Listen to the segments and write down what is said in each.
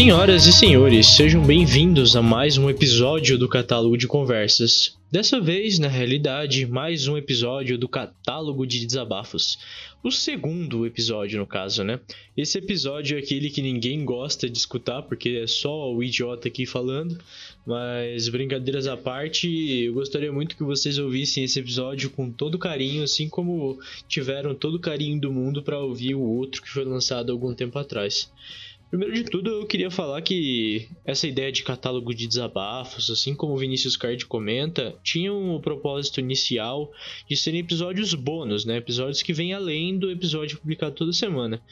Senhoras e senhores, sejam bem-vindos a mais um episódio do Catálogo de Conversas. Dessa vez, na realidade, mais um episódio do Catálogo de Desabafos. O segundo episódio, no caso, né? Esse episódio é aquele que ninguém gosta de escutar, porque é só o idiota aqui falando. Mas, brincadeiras à parte, eu gostaria muito que vocês ouvissem esse episódio com todo carinho, assim como tiveram todo o carinho do mundo para ouvir o outro que foi lançado algum tempo atrás. Primeiro de tudo, eu queria falar que essa ideia de catálogo de desabafos, assim como o Vinícius Card comenta, tinha um propósito inicial de serem episódios bônus, né? Episódios que vêm além do episódio publicado toda semana.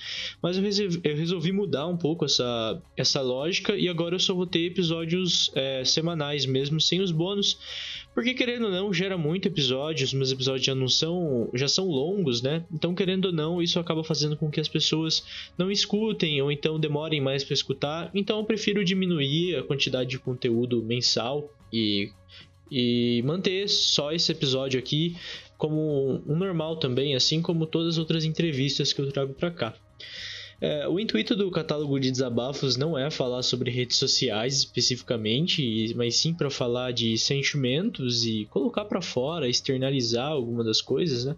Mas eu resolvi, eu resolvi mudar um pouco essa, essa lógica e agora eu só vou ter episódios é, semanais mesmo, sem os bônus, porque querendo ou não, gera muito episódios, meus episódios já não são. já são longos, né? Então, querendo ou não, isso acaba fazendo com que as pessoas não escutem ou então demorem mais para escutar. Então eu prefiro diminuir a quantidade de conteúdo mensal e, e manter só esse episódio aqui como um normal também, assim como todas as outras entrevistas que eu trago para cá. É, o intuito do catálogo de desabafos não é falar sobre redes sociais especificamente, mas sim para falar de sentimentos e colocar para fora, externalizar alguma das coisas, né?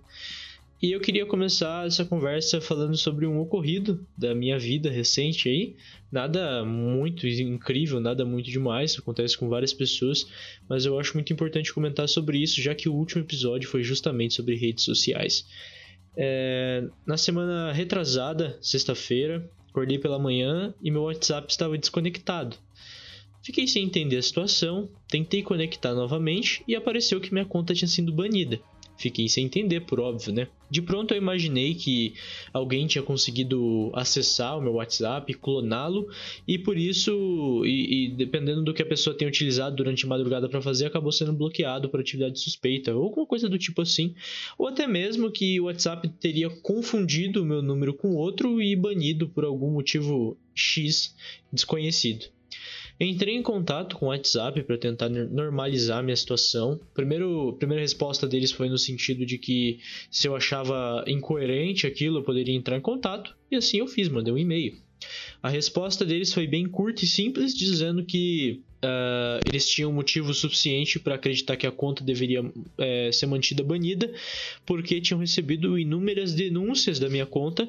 E eu queria começar essa conversa falando sobre um ocorrido da minha vida recente aí. Nada muito incrível, nada muito demais, acontece com várias pessoas, mas eu acho muito importante comentar sobre isso, já que o último episódio foi justamente sobre redes sociais. É, na semana retrasada, sexta-feira, acordei pela manhã e meu WhatsApp estava desconectado. Fiquei sem entender a situação, tentei conectar novamente e apareceu que minha conta tinha sido banida. Fiquei sem entender, por óbvio, né? De pronto eu imaginei que alguém tinha conseguido acessar o meu WhatsApp, cloná-lo e por isso, e, e, dependendo do que a pessoa tenha utilizado durante a madrugada para fazer, acabou sendo bloqueado por atividade suspeita ou alguma coisa do tipo assim, ou até mesmo que o WhatsApp teria confundido o meu número com outro e banido por algum motivo X desconhecido. Entrei em contato com o WhatsApp para tentar normalizar minha situação. Primeiro, primeira resposta deles foi no sentido de que se eu achava incoerente aquilo, eu poderia entrar em contato. E assim eu fiz, mandei um e-mail. A resposta deles foi bem curta e simples, dizendo que uh, eles tinham motivo suficiente para acreditar que a conta deveria uh, ser mantida banida, porque tinham recebido inúmeras denúncias da minha conta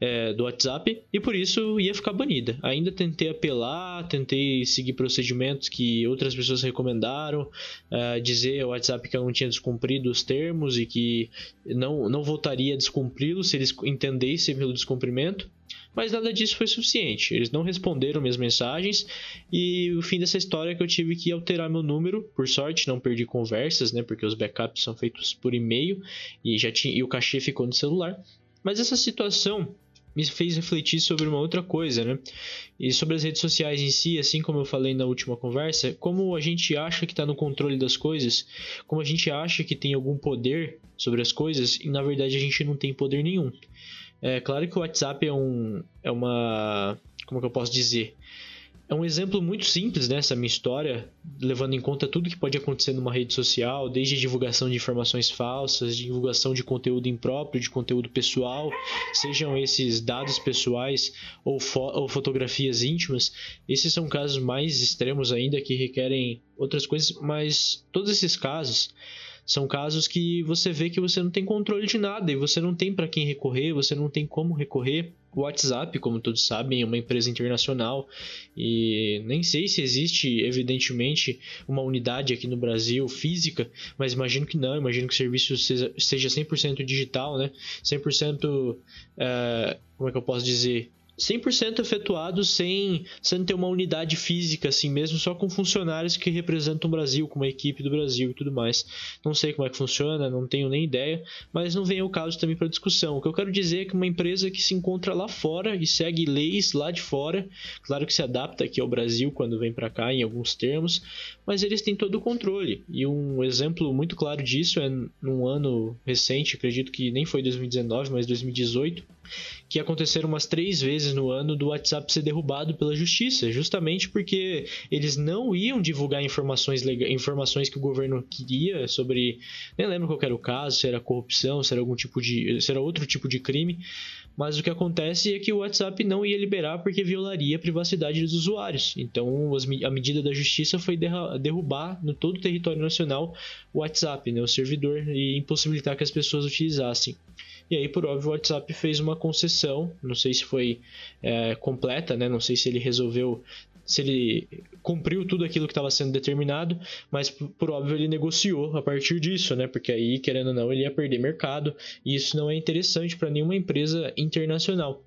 uh, do WhatsApp e por isso ia ficar banida. Ainda tentei apelar, tentei seguir procedimentos que outras pessoas recomendaram, dizer ao WhatsApp que eu não tinha descumprido os termos e que não, não voltaria a descumpri-los se eles entendessem pelo descumprimento mas nada disso foi suficiente. Eles não responderam minhas mensagens e o fim dessa história é que eu tive que alterar meu número. Por sorte, não perdi conversas, né? Porque os backups são feitos por e-mail e já tinha e o cachê ficou no celular. Mas essa situação me fez refletir sobre uma outra coisa, né? E sobre as redes sociais em si, assim como eu falei na última conversa, como a gente acha que está no controle das coisas, como a gente acha que tem algum poder sobre as coisas e na verdade a gente não tem poder nenhum. É claro que o WhatsApp é, um, é uma. Como que eu posso dizer? É um exemplo muito simples nessa né, minha história, levando em conta tudo que pode acontecer numa rede social, desde divulgação de informações falsas, divulgação de conteúdo impróprio, de conteúdo pessoal, sejam esses dados pessoais ou, fo ou fotografias íntimas. Esses são casos mais extremos ainda que requerem outras coisas, mas todos esses casos são casos que você vê que você não tem controle de nada e você não tem para quem recorrer, você não tem como recorrer. O WhatsApp, como todos sabem, é uma empresa internacional e nem sei se existe, evidentemente, uma unidade aqui no Brasil física, mas imagino que não. Imagino que o serviço seja, seja 100% digital, né? 100%, é, como é que eu posso dizer? 100% efetuado sem, sem ter uma unidade física assim mesmo, só com funcionários que representam o Brasil, com uma equipe do Brasil e tudo mais. Não sei como é que funciona, não tenho nem ideia, mas não vem o caso também para discussão. O que eu quero dizer é que uma empresa que se encontra lá fora e segue leis lá de fora, claro que se adapta aqui ao Brasil quando vem para cá em alguns termos, mas eles têm todo o controle. E um exemplo muito claro disso é num ano recente, acredito que nem foi 2019, mas 2018 que aconteceram umas três vezes no ano do WhatsApp ser derrubado pela justiça, justamente porque eles não iam divulgar informações, informações que o governo queria sobre. Nem lembro qual era o caso, se era corrupção, se era algum tipo de. se era outro tipo de crime. Mas o que acontece é que o WhatsApp não ia liberar porque violaria a privacidade dos usuários. Então a medida da justiça foi derrubar no todo o território nacional o WhatsApp, né, o servidor, e impossibilitar que as pessoas utilizassem. E aí, por óbvio, o WhatsApp fez uma concessão, não sei se foi é, completa, né? Não sei se ele resolveu, se ele cumpriu tudo aquilo que estava sendo determinado, mas por óbvio ele negociou a partir disso, né? Porque aí, querendo ou não, ele ia perder mercado e isso não é interessante para nenhuma empresa internacional.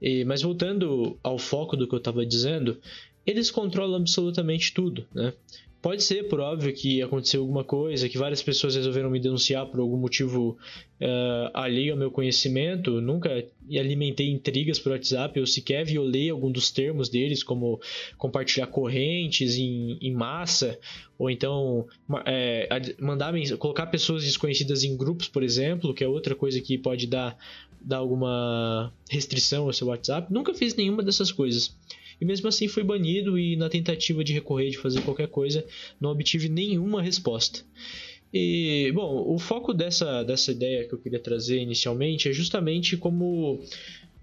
E, mas voltando ao foco do que eu estava dizendo, eles controlam absolutamente tudo, né? Pode ser, por óbvio, que aconteceu alguma coisa, que várias pessoas resolveram me denunciar por algum motivo uh, alheio ao meu conhecimento. Nunca alimentei intrigas por WhatsApp, eu sequer violei algum dos termos deles, como compartilhar correntes em, em massa, ou então é, mandar colocar pessoas desconhecidas em grupos, por exemplo, que é outra coisa que pode dar, dar alguma restrição ao seu WhatsApp. Nunca fiz nenhuma dessas coisas e mesmo assim fui banido e na tentativa de recorrer, de fazer qualquer coisa, não obtive nenhuma resposta. E, bom, o foco dessa, dessa ideia que eu queria trazer inicialmente é justamente como,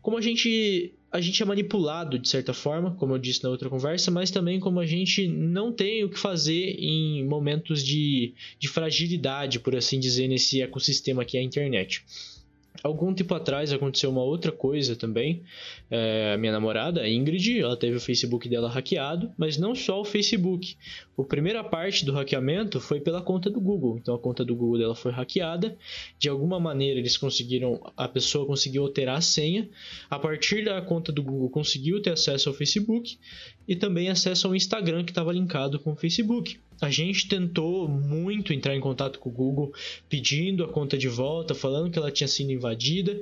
como a gente a gente é manipulado de certa forma, como eu disse na outra conversa, mas também como a gente não tem o que fazer em momentos de, de fragilidade, por assim dizer, nesse ecossistema que é a internet. Algum tempo atrás aconteceu uma outra coisa também. É, minha namorada, a Ingrid, ela teve o Facebook dela hackeado, mas não só o Facebook. A primeira parte do hackeamento foi pela conta do Google. Então a conta do Google dela foi hackeada. De alguma maneira eles conseguiram, a pessoa conseguiu alterar a senha. A partir da conta do Google conseguiu ter acesso ao Facebook e também acesso ao Instagram que estava linkado com o Facebook. A gente tentou muito entrar em contato com o Google, pedindo a conta de volta, falando que ela tinha sido invadida.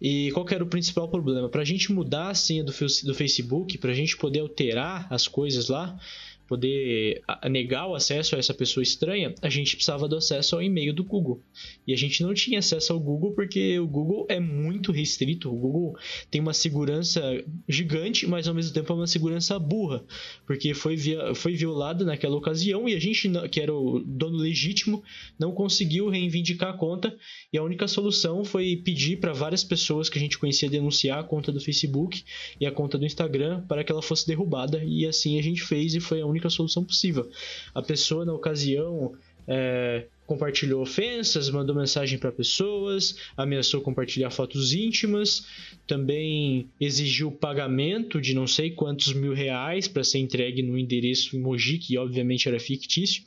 E qual era o principal problema? Para a gente mudar a senha do, do Facebook, para a gente poder alterar as coisas lá, poder negar o acesso a essa pessoa estranha, a gente precisava do acesso ao e-mail do Google. E a gente não tinha acesso ao Google porque o Google é muito restrito. O Google tem uma segurança gigante, mas ao mesmo tempo é uma segurança burra, porque foi, via, foi violada naquela ocasião e a gente, que era o dono legítimo, não conseguiu reivindicar a conta. E a única solução foi pedir para várias pessoas que a gente conhecia denunciar a conta do Facebook e a conta do Instagram para que ela fosse derrubada. E assim a gente fez e foi a única única solução possível. A pessoa, na ocasião, é, compartilhou ofensas, mandou mensagem para pessoas, ameaçou compartilhar fotos íntimas, também exigiu pagamento de não sei quantos mil reais para ser entregue no endereço emoji, que obviamente era fictício.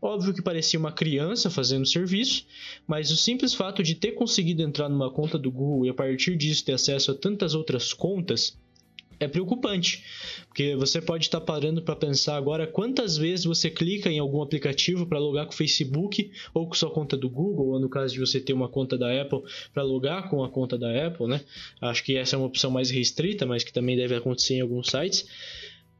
Óbvio que parecia uma criança fazendo serviço, mas o simples fato de ter conseguido entrar numa conta do Google e a partir disso ter acesso a tantas outras contas é preocupante, porque você pode estar parando para pensar agora quantas vezes você clica em algum aplicativo para logar com o Facebook ou com sua conta do Google, ou no caso de você ter uma conta da Apple para logar com a conta da Apple, né? Acho que essa é uma opção mais restrita, mas que também deve acontecer em alguns sites.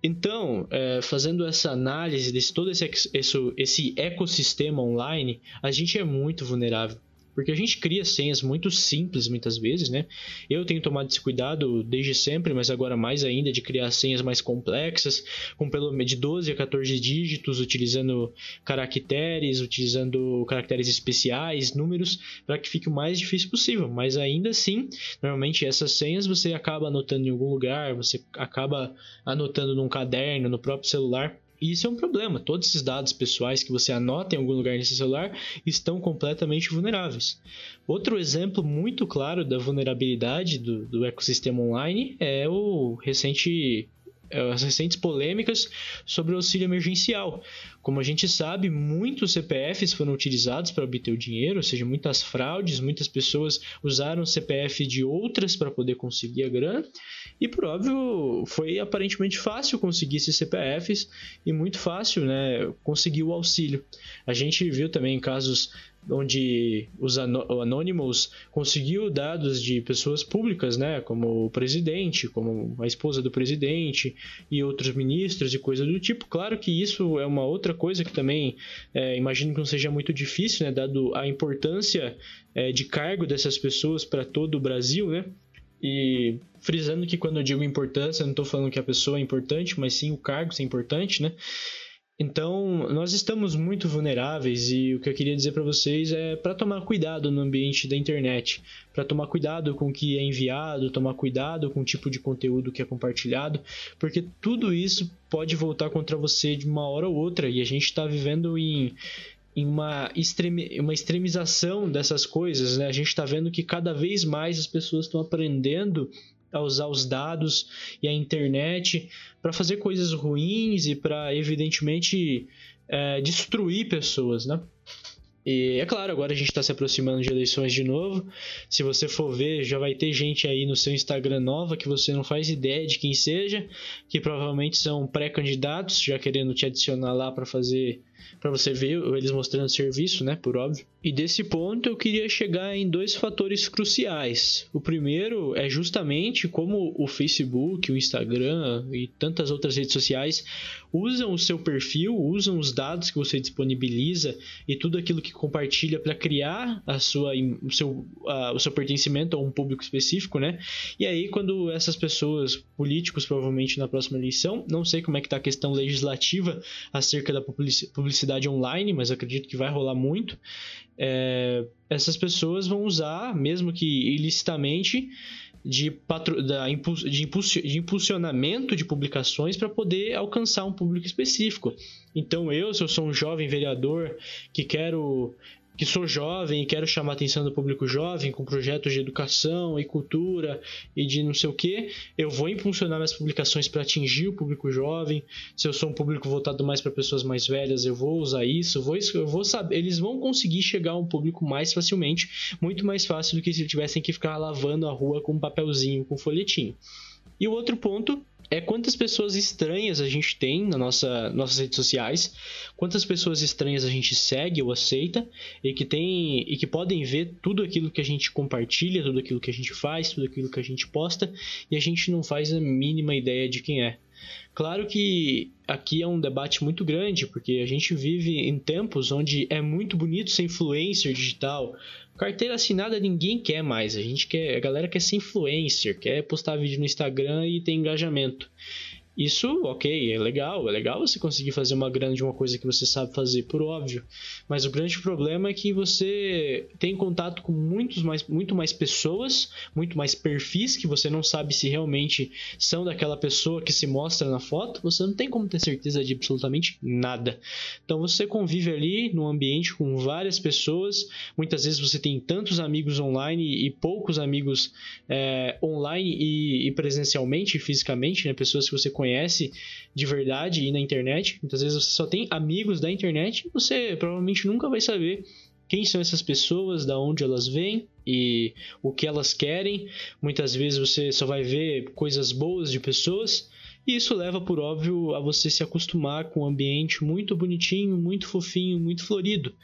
Então, é, fazendo essa análise desse todo esse, esse, esse ecossistema online, a gente é muito vulnerável. Porque a gente cria senhas muito simples muitas vezes, né? Eu tenho tomado esse cuidado desde sempre, mas agora mais ainda de criar senhas mais complexas, com pelo menos de 12 a 14 dígitos, utilizando caracteres, utilizando caracteres especiais, números, para que fique o mais difícil possível. Mas ainda assim, normalmente essas senhas você acaba anotando em algum lugar, você acaba anotando num caderno, no próprio celular. E isso é um problema. Todos esses dados pessoais que você anota em algum lugar nesse celular estão completamente vulneráveis. Outro exemplo muito claro da vulnerabilidade do, do ecossistema online é o recente as recentes polêmicas sobre o auxílio emergencial. Como a gente sabe, muitos CPFs foram utilizados para obter o dinheiro, ou seja, muitas fraudes, muitas pessoas usaram o CPF de outras para poder conseguir a grana. E por óbvio, foi aparentemente fácil conseguir esses CPFs e muito fácil né, conseguir o auxílio. A gente viu também casos onde os Anonymous conseguiu dados de pessoas públicas, né, como o presidente, como a esposa do presidente e outros ministros e coisas do tipo. Claro que isso é uma outra coisa que também é, imagino que não seja muito difícil, né, dado a importância é, de cargo dessas pessoas para todo o Brasil, né. E frisando que quando eu digo importância, não estou falando que a pessoa é importante, mas sim o cargo ser importante, né? Então, nós estamos muito vulneráveis e o que eu queria dizer para vocês é para tomar cuidado no ambiente da internet, para tomar cuidado com o que é enviado, tomar cuidado com o tipo de conteúdo que é compartilhado, porque tudo isso pode voltar contra você de uma hora ou outra e a gente está vivendo em, em uma, extreme, uma extremização dessas coisas, né? A gente está vendo que cada vez mais as pessoas estão aprendendo a usar os dados e a internet para fazer coisas ruins e para, evidentemente, é, destruir pessoas, né? E é claro, agora a gente está se aproximando de eleições de novo. Se você for ver, já vai ter gente aí no seu Instagram nova que você não faz ideia de quem seja, que provavelmente são pré-candidatos, já querendo te adicionar lá para fazer para você ver eles mostrando serviço, né, por óbvio. E desse ponto eu queria chegar em dois fatores cruciais. O primeiro é justamente como o Facebook, o Instagram e tantas outras redes sociais usam o seu perfil, usam os dados que você disponibiliza e tudo aquilo que compartilha para criar a sua, o, seu, a, o seu pertencimento a um público específico, né? E aí quando essas pessoas, políticos provavelmente na próxima eleição, não sei como é que está a questão legislativa acerca da publicidade online, mas acredito que vai rolar muito é, essas pessoas vão usar, mesmo que ilicitamente, de, patro, da, de, de impulsionamento de publicações para poder alcançar um público específico. Então, eu, se eu sou um jovem vereador que quero que sou jovem e quero chamar a atenção do público jovem com projetos de educação e cultura e de não sei o que, eu vou impulsionar minhas publicações para atingir o público jovem. Se eu sou um público voltado mais para pessoas mais velhas, eu vou usar isso. Vou, eu vou saber, eles vão conseguir chegar a um público mais facilmente, muito mais fácil do que se tivessem que ficar lavando a rua com um papelzinho, com um folhetinho. E o outro ponto é quantas pessoas estranhas a gente tem nas nossa, nossas redes sociais, quantas pessoas estranhas a gente segue ou aceita e que tem e que podem ver tudo aquilo que a gente compartilha, tudo aquilo que a gente faz, tudo aquilo que a gente posta e a gente não faz a mínima ideia de quem é. Claro que aqui é um debate muito grande, porque a gente vive em tempos onde é muito bonito ser influencer digital, Carteira assinada ninguém quer mais. A gente quer, a galera quer ser influencer, quer postar vídeo no Instagram e ter engajamento. Isso, ok, é legal, é legal você conseguir fazer uma grana de uma coisa que você sabe fazer, por óbvio. Mas o grande problema é que você tem contato com muitos mais, muito mais pessoas, muito mais perfis que você não sabe se realmente são daquela pessoa que se mostra na foto. Você não tem como ter certeza de absolutamente nada. Então você convive ali num ambiente com várias pessoas. Muitas vezes você tem tantos amigos online e poucos amigos é, online e, e presencialmente, fisicamente, né? Pessoas que você conhece conhece de verdade e na internet. Muitas vezes você só tem amigos da internet você provavelmente nunca vai saber quem são essas pessoas, da onde elas vêm e o que elas querem. Muitas vezes você só vai ver coisas boas de pessoas e isso leva, por óbvio, a você se acostumar com um ambiente muito bonitinho, muito fofinho, muito florido.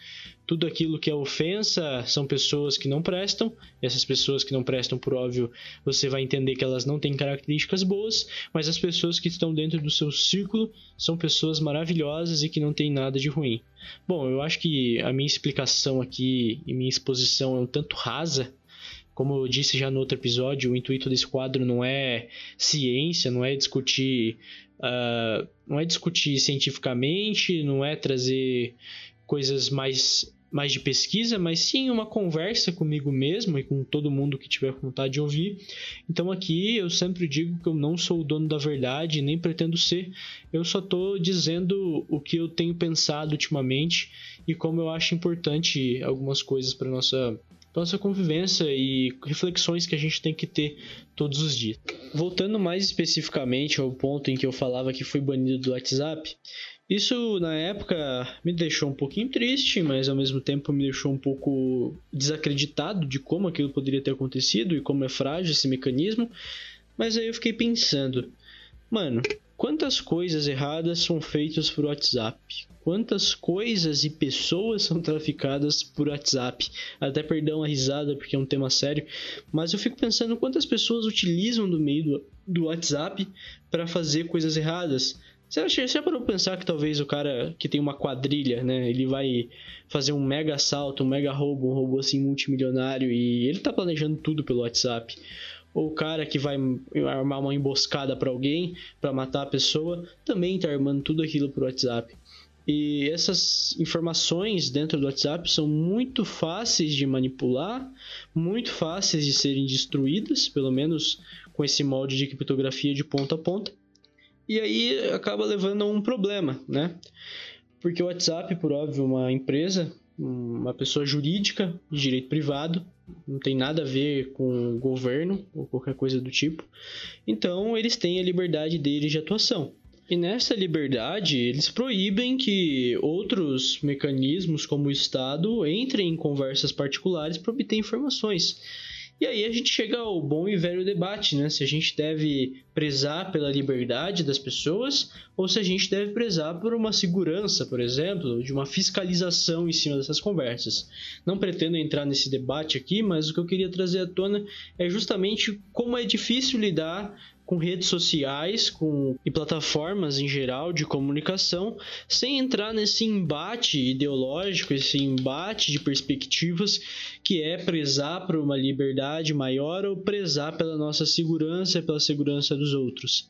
Tudo aquilo que é ofensa são pessoas que não prestam. Essas pessoas que não prestam, por óbvio, você vai entender que elas não têm características boas, mas as pessoas que estão dentro do seu círculo são pessoas maravilhosas e que não têm nada de ruim. Bom, eu acho que a minha explicação aqui e minha exposição é um tanto rasa, como eu disse já no outro episódio, o intuito desse quadro não é ciência, não é discutir, uh, não é discutir cientificamente, não é trazer coisas mais mais de pesquisa, mas sim uma conversa comigo mesmo e com todo mundo que tiver vontade de ouvir. Então aqui eu sempre digo que eu não sou o dono da verdade, nem pretendo ser. Eu só estou dizendo o que eu tenho pensado ultimamente e como eu acho importante algumas coisas para nossa nossa convivência e reflexões que a gente tem que ter todos os dias. Voltando mais especificamente ao ponto em que eu falava que fui banido do WhatsApp, isso na época me deixou um pouquinho triste, mas ao mesmo tempo me deixou um pouco desacreditado de como aquilo poderia ter acontecido e como é frágil esse mecanismo. Mas aí eu fiquei pensando, mano, Quantas coisas erradas são feitas por WhatsApp? Quantas coisas e pessoas são traficadas por WhatsApp? Até perdão a risada porque é um tema sério, mas eu fico pensando quantas pessoas utilizam do meio do, do WhatsApp para fazer coisas erradas. Você já, já parou pensar que talvez o cara que tem uma quadrilha, né? Ele vai fazer um mega assalto, um mega roubo, um roubo assim multimilionário e ele tá planejando tudo pelo WhatsApp. Ou o cara que vai armar uma emboscada para alguém, para matar a pessoa, também tá armando tudo aquilo pro WhatsApp. E essas informações dentro do WhatsApp são muito fáceis de manipular, muito fáceis de serem destruídas, pelo menos com esse molde de criptografia de ponta a ponta e aí acaba levando a um problema, né? Porque o WhatsApp, por óbvio, uma empresa, uma pessoa jurídica de direito privado, não tem nada a ver com governo ou qualquer coisa do tipo. Então, eles têm a liberdade deles de atuação. E nessa liberdade, eles proíbem que outros mecanismos, como o Estado, entrem em conversas particulares para obter informações. E aí a gente chega ao bom e velho debate, né? Se a gente deve prezar pela liberdade das pessoas ou se a gente deve prezar por uma segurança, por exemplo, de uma fiscalização em cima dessas conversas. Não pretendo entrar nesse debate aqui, mas o que eu queria trazer à tona é justamente como é difícil lidar com redes sociais com, e plataformas em geral de comunicação, sem entrar nesse embate ideológico, esse embate de perspectivas que é prezar por uma liberdade maior ou prezar pela nossa segurança e pela segurança dos outros.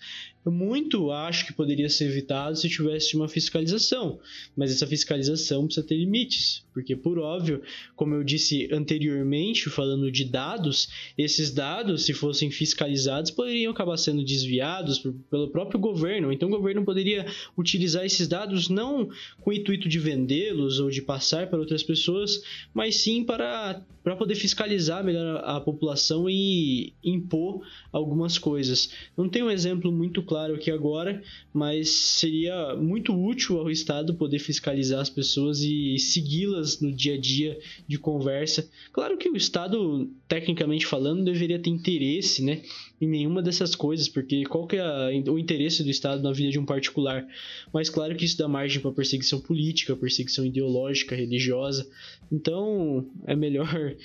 Muito acho que poderia ser evitado se tivesse uma fiscalização, mas essa fiscalização precisa ter limites, porque por óbvio, como eu disse anteriormente, falando de dados, esses dados, se fossem fiscalizados, poderiam acabar sendo desviados pelo próprio governo. Então o governo poderia utilizar esses dados não com o intuito de vendê-los ou de passar para outras pessoas, mas sim para para poder fiscalizar melhor a população e impor algumas coisas. Não tem um exemplo muito claro aqui agora, mas seria muito útil ao Estado poder fiscalizar as pessoas e segui-las no dia a dia de conversa. Claro que o Estado, tecnicamente falando, deveria ter interesse né, em nenhuma dessas coisas, porque qual que é o interesse do Estado na vida de um particular? Mas claro que isso dá margem para perseguição política, perseguição ideológica, religiosa. Então é melhor.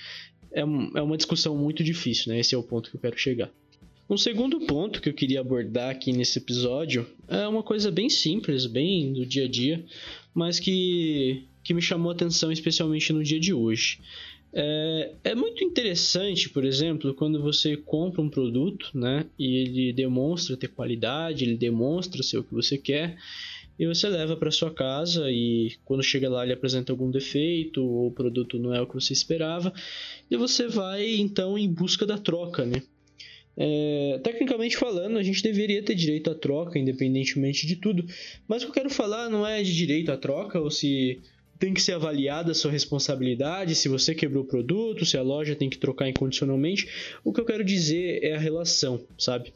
É, é uma discussão muito difícil, né? Esse é o ponto que eu quero chegar. Um segundo ponto que eu queria abordar aqui nesse episódio é uma coisa bem simples, bem do dia a dia, mas que, que me chamou atenção especialmente no dia de hoje. É, é, muito interessante, por exemplo, quando você compra um produto, né, e ele demonstra ter qualidade, ele demonstra ser o que você quer, e você leva para sua casa e quando chega lá ele apresenta algum defeito ou o produto não é o que você esperava, e você vai então em busca da troca, né? É, tecnicamente falando, a gente deveria ter direito à troca, independentemente de tudo. Mas o que eu quero falar não é de direito à troca, ou se tem que ser avaliada a sua responsabilidade, se você quebrou o produto, se a loja tem que trocar incondicionalmente. O que eu quero dizer é a relação, sabe?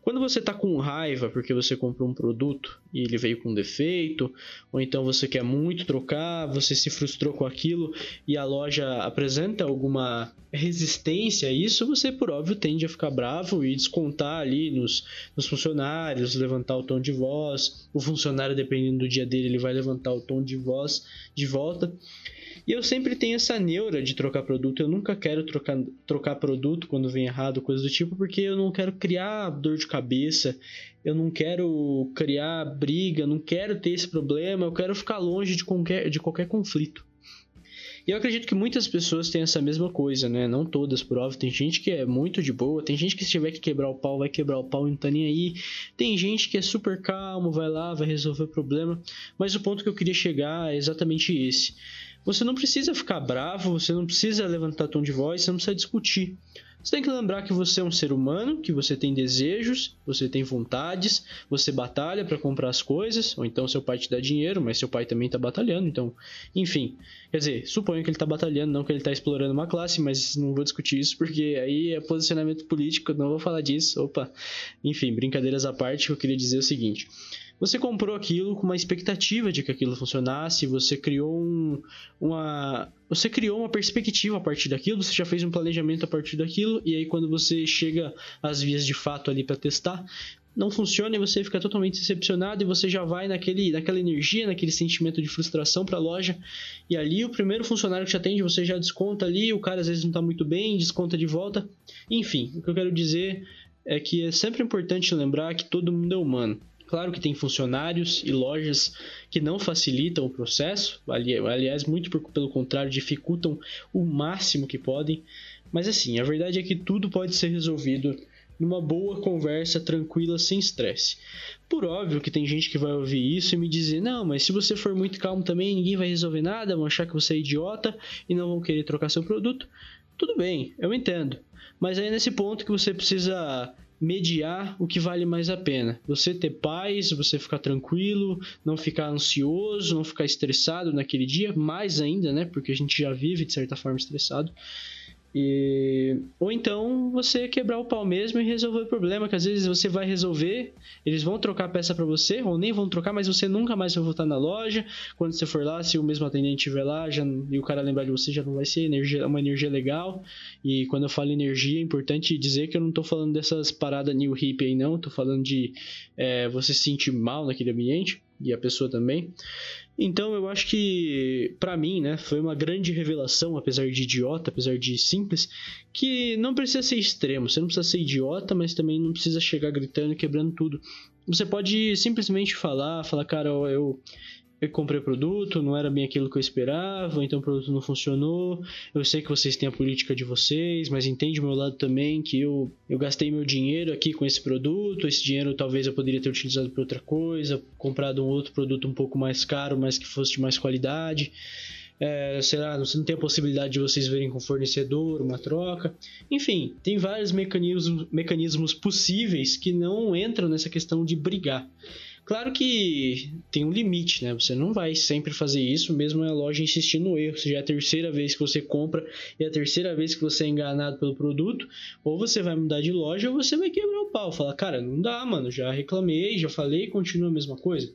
Quando você está com raiva porque você comprou um produto e ele veio com defeito, ou então você quer muito trocar, você se frustrou com aquilo e a loja apresenta alguma resistência a isso, você por óbvio tende a ficar bravo e descontar ali nos, nos funcionários, levantar o tom de voz. O funcionário, dependendo do dia dele, ele vai levantar o tom de voz de volta. E eu sempre tenho essa neura de trocar produto. Eu nunca quero trocar, trocar produto quando vem errado, coisa do tipo, porque eu não quero criar dor de cabeça, eu não quero criar briga, não quero ter esse problema, eu quero ficar longe de qualquer, de qualquer conflito. E eu acredito que muitas pessoas têm essa mesma coisa, né? Não todas, por óbvio. Tem gente que é muito de boa, tem gente que se tiver que quebrar o pau, vai quebrar o pau e não tá nem aí. Tem gente que é super calmo, vai lá, vai resolver o problema. Mas o ponto que eu queria chegar é exatamente esse. Você não precisa ficar bravo, você não precisa levantar tom de voz, você não precisa discutir. Você tem que lembrar que você é um ser humano, que você tem desejos, você tem vontades, você batalha para comprar as coisas, ou então seu pai te dá dinheiro, mas seu pai também está batalhando, então, enfim. Quer dizer, suponho que ele está batalhando, não que ele está explorando uma classe, mas não vou discutir isso porque aí é posicionamento político, não vou falar disso. Opa. Enfim, brincadeiras à parte, eu queria dizer o seguinte: você comprou aquilo com uma expectativa de que aquilo funcionasse, você criou um, uma. Você criou uma perspectiva a partir daquilo, você já fez um planejamento a partir daquilo, e aí quando você chega às vias de fato ali para testar, não funciona e você fica totalmente decepcionado e você já vai naquele, naquela energia, naquele sentimento de frustração para a loja. E ali o primeiro funcionário que te atende, você já desconta ali, o cara às vezes não está muito bem, desconta de volta. Enfim, o que eu quero dizer é que é sempre importante lembrar que todo mundo é humano. Claro que tem funcionários e lojas que não facilitam o processo, aliás, muito pelo contrário, dificultam o máximo que podem. Mas assim, a verdade é que tudo pode ser resolvido numa boa conversa tranquila, sem estresse. Por óbvio que tem gente que vai ouvir isso e me dizer: não, mas se você for muito calmo também, ninguém vai resolver nada, vão achar que você é idiota e não vão querer trocar seu produto. Tudo bem, eu entendo. Mas aí é nesse ponto que você precisa mediar o que vale mais a pena. Você ter paz, você ficar tranquilo, não ficar ansioso, não ficar estressado naquele dia, mais ainda, né? Porque a gente já vive de certa forma estressado. E... Ou então você quebrar o pau mesmo e resolver o problema, que às vezes você vai resolver, eles vão trocar a peça para você, ou nem vão trocar, mas você nunca mais vai voltar na loja. Quando você for lá, se o mesmo atendente estiver lá já, e o cara lembrar de você, já não vai ser energia, uma energia legal. E quando eu falo energia, é importante dizer que eu não estou falando dessas paradas new hip aí, não. Estou falando de é, você se sentir mal naquele ambiente, e a pessoa também. Então eu acho que para mim, né, foi uma grande revelação, apesar de idiota, apesar de simples, que não precisa ser extremo, você não precisa ser idiota, mas também não precisa chegar gritando quebrando tudo. Você pode simplesmente falar, falar, cara, eu eu comprei produto, não era bem aquilo que eu esperava, então o produto não funcionou. Eu sei que vocês têm a política de vocês, mas entende o meu lado também que eu, eu gastei meu dinheiro aqui com esse produto. Esse dinheiro talvez eu poderia ter utilizado para outra coisa, comprado um outro produto um pouco mais caro, mas que fosse de mais qualidade. É, será, você não tem a possibilidade de vocês verem com fornecedor, uma troca. Enfim, tem vários mecanismos, mecanismos possíveis que não entram nessa questão de brigar. Claro que tem um limite, né? Você não vai sempre fazer isso, mesmo a loja insistir no erro. Se já é a terceira vez que você compra e é a terceira vez que você é enganado pelo produto, ou você vai mudar de loja ou você vai quebrar pau. Falar, cara, não dá, mano, já reclamei, já falei, continua a mesma coisa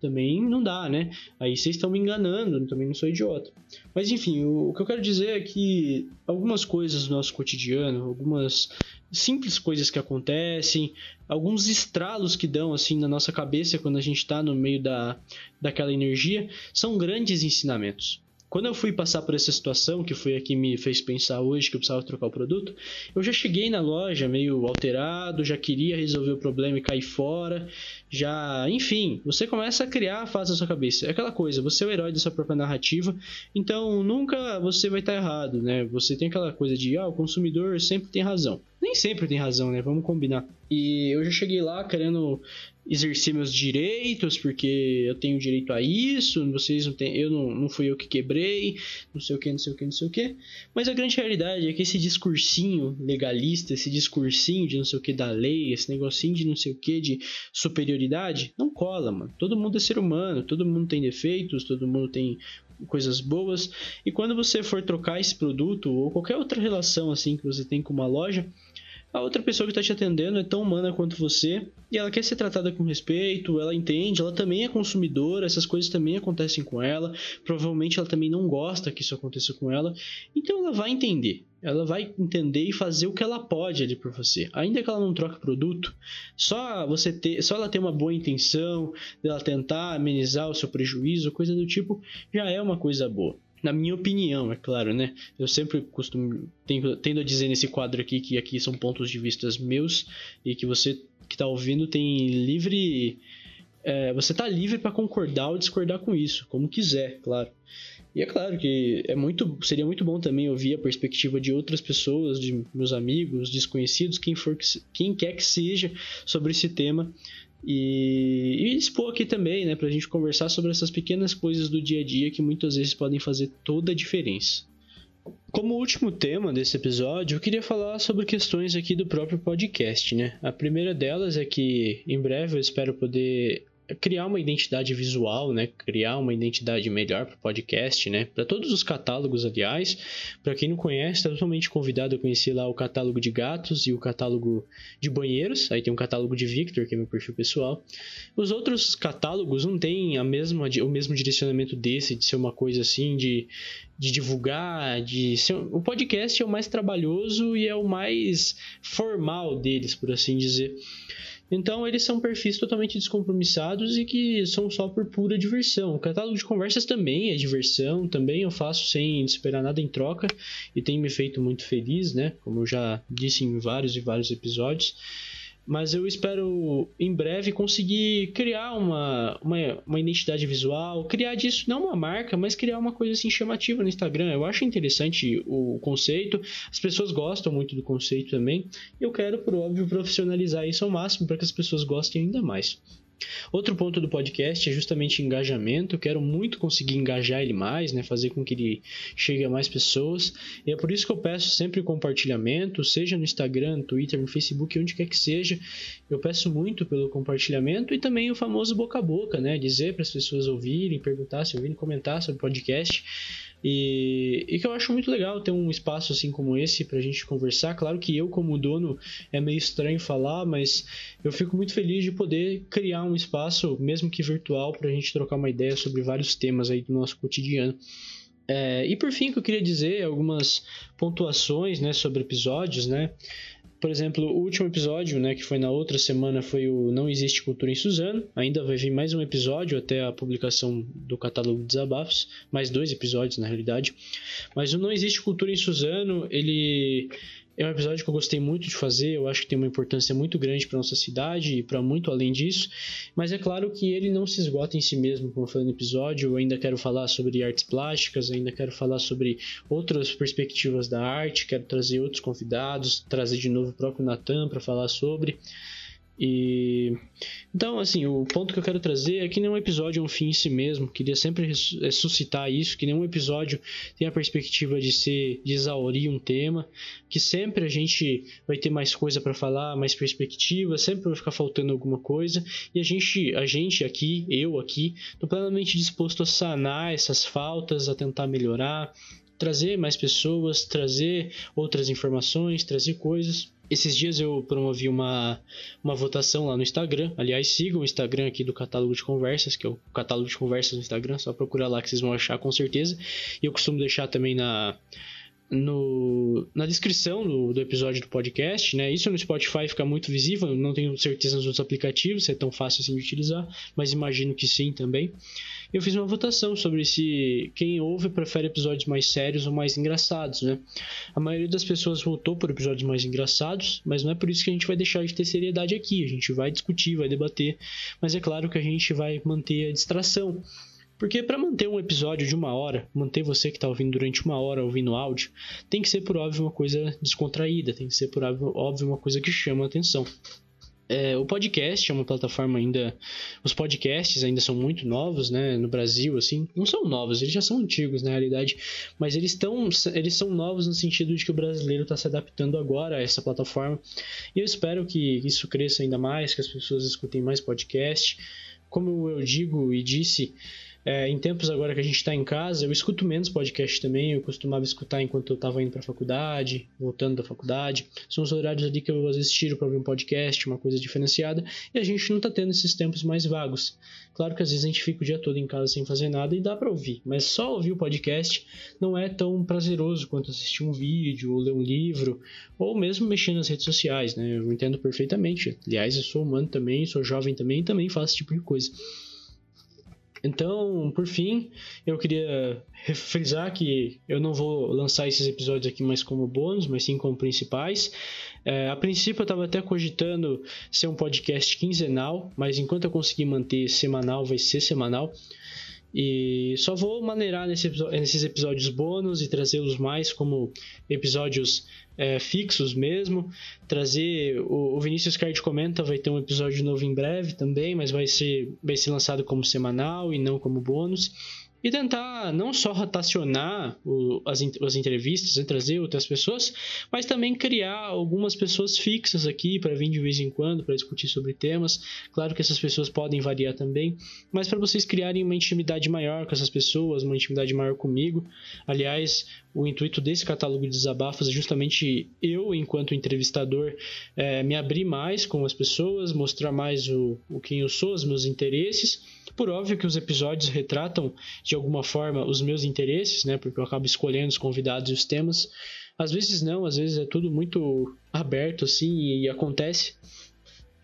também não dá, né? Aí vocês estão me enganando, também não sou idiota. Mas enfim, o, o, que eu quero dizer é que algumas coisas do nosso cotidiano, algumas simples coisas que acontecem, alguns estralos que dão assim na nossa cabeça quando a gente está no meio da, daquela energia, são grandes ensinamentos. Quando eu fui passar por essa situação, que foi a que me fez pensar hoje que eu precisava trocar o produto, eu já cheguei na loja meio alterado, já queria resolver o problema e cair fora, já, enfim, você começa a criar a fase da sua cabeça. É aquela coisa, você é o herói da sua própria narrativa, então nunca você vai estar errado, né? Você tem aquela coisa de, ah, o consumidor sempre tem razão. Nem sempre tem razão, né? Vamos combinar. E eu já cheguei lá querendo exercer meus direitos, porque eu tenho direito a isso, vocês não têm, eu não, não fui eu que quebrei, não sei o que, não sei o que, não sei o que. Mas a grande realidade é que esse discursinho legalista, esse discursinho de não sei o que da lei, esse negocinho de não sei o que de superioridade, não cola, mano. Todo mundo é ser humano, todo mundo tem defeitos, todo mundo tem coisas boas. E quando você for trocar esse produto ou qualquer outra relação assim que você tem com uma loja, a outra pessoa que está te atendendo é tão humana quanto você e ela quer ser tratada com respeito, ela entende, ela também é consumidora, essas coisas também acontecem com ela. Provavelmente ela também não gosta que isso aconteça com ela, então ela vai entender. Ela vai entender e fazer o que ela pode ali por você. Ainda que ela não troque produto, só você ter, só ela ter uma boa intenção, dela tentar amenizar o seu prejuízo, coisa do tipo, já é uma coisa boa na minha opinião, é claro, né? Eu sempre costumo tendo, a dizer nesse quadro aqui que aqui são pontos de vistas meus e que você que está ouvindo tem livre é, você está livre para concordar ou discordar com isso, como quiser, claro. E é claro que é muito, seria muito bom também ouvir a perspectiva de outras pessoas, de meus amigos, desconhecidos, quem for quem quer que seja sobre esse tema e, e expor aqui também, né, para a gente conversar sobre essas pequenas coisas do dia a dia que muitas vezes podem fazer toda a diferença. Como último tema desse episódio, eu queria falar sobre questões aqui do próprio podcast, né? A primeira delas é que em breve eu espero poder criar uma identidade visual, né? Criar uma identidade melhor para o podcast, né? Para todos os catálogos, aliás. Para quem não conhece, está totalmente convidado a conhecer lá o catálogo de gatos e o catálogo de banheiros. Aí tem um catálogo de Victor, que é meu perfil pessoal. Os outros catálogos não têm a mesma, o mesmo direcionamento desse, de ser uma coisa assim, de, de divulgar, de ser... o podcast é o mais trabalhoso e é o mais formal deles, por assim dizer. Então eles são perfis totalmente descompromissados e que são só por pura diversão. O catálogo de conversas também é diversão, também eu faço sem esperar nada em troca e tem me feito muito feliz, né? Como eu já disse em vários e vários episódios mas eu espero em breve conseguir criar uma, uma, uma, identidade visual, criar disso não uma marca, mas criar uma coisa assim chamativa no Instagram. Eu acho interessante o conceito, as pessoas gostam muito do conceito também. Eu quero, por óbvio, profissionalizar isso ao máximo para que as pessoas gostem ainda mais. Outro ponto do podcast é justamente engajamento. Quero muito conseguir engajar ele mais, né? fazer com que ele chegue a mais pessoas. E é por isso que eu peço sempre compartilhamento, seja no Instagram, Twitter, no Facebook, onde quer que seja. Eu peço muito pelo compartilhamento e também o famoso boca a boca, né? Dizer para as pessoas ouvirem, perguntar se ouvirem, comentar sobre o podcast. E, e, que eu acho muito legal ter um espaço assim como esse para a gente conversar. Claro que eu, como dono, é meio estranho falar, mas eu fico muito feliz de poder criar um espaço, mesmo que virtual, para a gente trocar uma ideia sobre vários temas aí do nosso cotidiano. É, e por fim, que eu queria dizer algumas pontuações né, sobre episódios, né? Por exemplo, o último episódio, né, que foi na outra semana, foi o Não Existe Cultura em Suzano. Ainda vai vir mais um episódio até a publicação do catálogo de desabafos, mais dois episódios na realidade. Mas o Não Existe Cultura em Suzano, ele é um episódio que eu gostei muito de fazer, eu acho que tem uma importância muito grande para nossa cidade e para muito além disso, mas é claro que ele não se esgota em si mesmo, como eu falei no episódio. Eu ainda quero falar sobre artes plásticas, ainda quero falar sobre outras perspectivas da arte, quero trazer outros convidados, trazer de novo o próprio Natan para falar sobre. E então, assim, o ponto que eu quero trazer é que nenhum episódio é um fim em si mesmo. Queria sempre ressuscitar isso, que nenhum episódio tem a perspectiva de ser de exaurir um tema, que sempre a gente vai ter mais coisa para falar, mais perspectiva, sempre vai ficar faltando alguma coisa, e a gente, a gente aqui, eu aqui, tô plenamente disposto a sanar essas faltas, a tentar melhorar, trazer mais pessoas, trazer outras informações, trazer coisas esses dias eu promovi uma, uma votação lá no Instagram. Aliás, sigam o Instagram aqui do Catálogo de Conversas, que é o Catálogo de Conversas no Instagram. Só procurar lá que vocês vão achar com certeza. E eu costumo deixar também na, no, na descrição do, do, episódio do podcast, né? Isso no Spotify fica muito visível, não tenho certeza nos outros aplicativos se é tão fácil assim de utilizar, mas imagino que sim também eu fiz uma votação sobre se quem ouve prefere episódios mais sérios ou mais engraçados, né? A maioria das pessoas votou por episódios mais engraçados, mas não é por isso que a gente vai deixar de ter seriedade aqui. A gente vai discutir, vai debater, mas é claro que a gente vai manter a distração. Porque para manter um episódio de uma hora, manter você que está ouvindo durante uma hora ouvindo áudio, tem que ser por óbvio uma coisa descontraída, tem que ser por óbvio uma coisa que chama a atenção. É, o podcast é uma plataforma ainda. Os podcasts ainda são muito novos, né? No Brasil, assim. Não são novos, eles já são antigos na realidade. Mas eles, tão, eles são novos no sentido de que o brasileiro está se adaptando agora a essa plataforma. E eu espero que isso cresça ainda mais, que as pessoas escutem mais podcast. Como eu digo e disse, é, em tempos agora que a gente está em casa, eu escuto menos podcast também. Eu costumava escutar enquanto eu estava indo para a faculdade, voltando da faculdade. São os horários ali que eu às vezes tiro para ouvir um podcast, uma coisa diferenciada. E a gente não está tendo esses tempos mais vagos. Claro que às vezes a gente fica o dia todo em casa sem fazer nada e dá para ouvir, mas só ouvir o podcast não é tão prazeroso quanto assistir um vídeo, ou ler um livro, ou mesmo mexer nas redes sociais, né? Eu entendo perfeitamente. Aliás, eu sou humano também, sou jovem também e também faço esse tipo de coisa. Então, por fim, eu queria frisar que eu não vou lançar esses episódios aqui mais como bônus, mas sim como principais. É, a princípio eu estava até cogitando ser um podcast quinzenal, mas enquanto eu conseguir manter semanal, vai ser semanal. E só vou maneirar nesse, nesses episódios bônus e trazê-los mais como episódios é, fixos mesmo. Trazer. O, o Vinícius Card comenta, vai ter um episódio novo em breve também, mas vai ser, vai ser lançado como semanal e não como bônus e tentar não só rotacionar o, as, as entrevistas e trazer outras pessoas, mas também criar algumas pessoas fixas aqui para vir de vez em quando para discutir sobre temas. Claro que essas pessoas podem variar também, mas para vocês criarem uma intimidade maior com essas pessoas, uma intimidade maior comigo. Aliás, o intuito desse catálogo de desabafos é justamente eu, enquanto entrevistador, é, me abrir mais com as pessoas, mostrar mais o, o quem eu sou, os meus interesses por óbvio que os episódios retratam de alguma forma os meus interesses, né? Porque eu acabo escolhendo os convidados e os temas. Às vezes não, às vezes é tudo muito aberto assim e, acontece.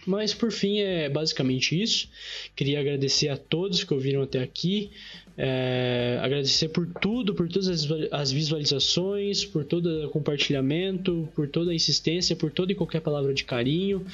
Mas por fim é basicamente isso. Queria agradecer a todos que ouviram até aqui. É, agradecer por tudo, por todas as, as, visualizações, por todo o compartilhamento, por toda a insistência, por toda e qualquer palavra de carinho.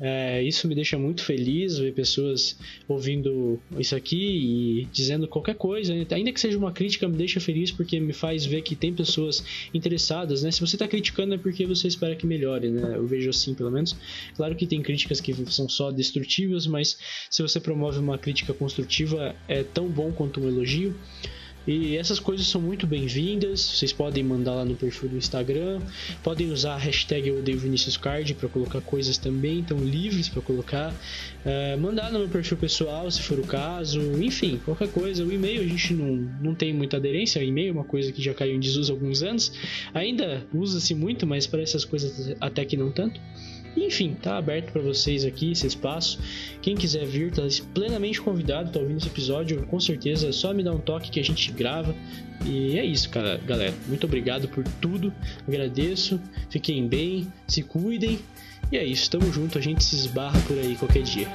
É, isso me deixa muito feliz ver pessoas ouvindo isso aqui e dizendo qualquer coisa, ainda que seja uma crítica, me deixa feliz porque me faz ver que tem pessoas interessadas, né? Se você está criticando é porque você espera que melhore, né? Eu vejo assim, pelo menos. Claro que tem críticas que são só destrutivas, mas se você promove uma crítica construtiva é tão bom quanto um elogio. E essas coisas são muito bem-vindas. Vocês podem mandar lá no perfil do Instagram. Podem usar a hashtag Card para colocar coisas também. Estão livres para colocar. Uh, mandar no meu perfil pessoal, se for o caso. Enfim, qualquer coisa. O e-mail a gente não, não tem muita aderência. O e-mail é uma coisa que já caiu em desuso há alguns anos. Ainda usa-se muito, mas para essas coisas até que não tanto. Enfim, tá aberto para vocês aqui esse espaço. Quem quiser vir, tá plenamente convidado, tá ouvindo esse episódio, com certeza é só me dar um toque que a gente grava. E é isso, cara, galera. Muito obrigado por tudo. Agradeço. Fiquem bem, se cuidem. E é isso, tamo junto, a gente se esbarra por aí qualquer dia.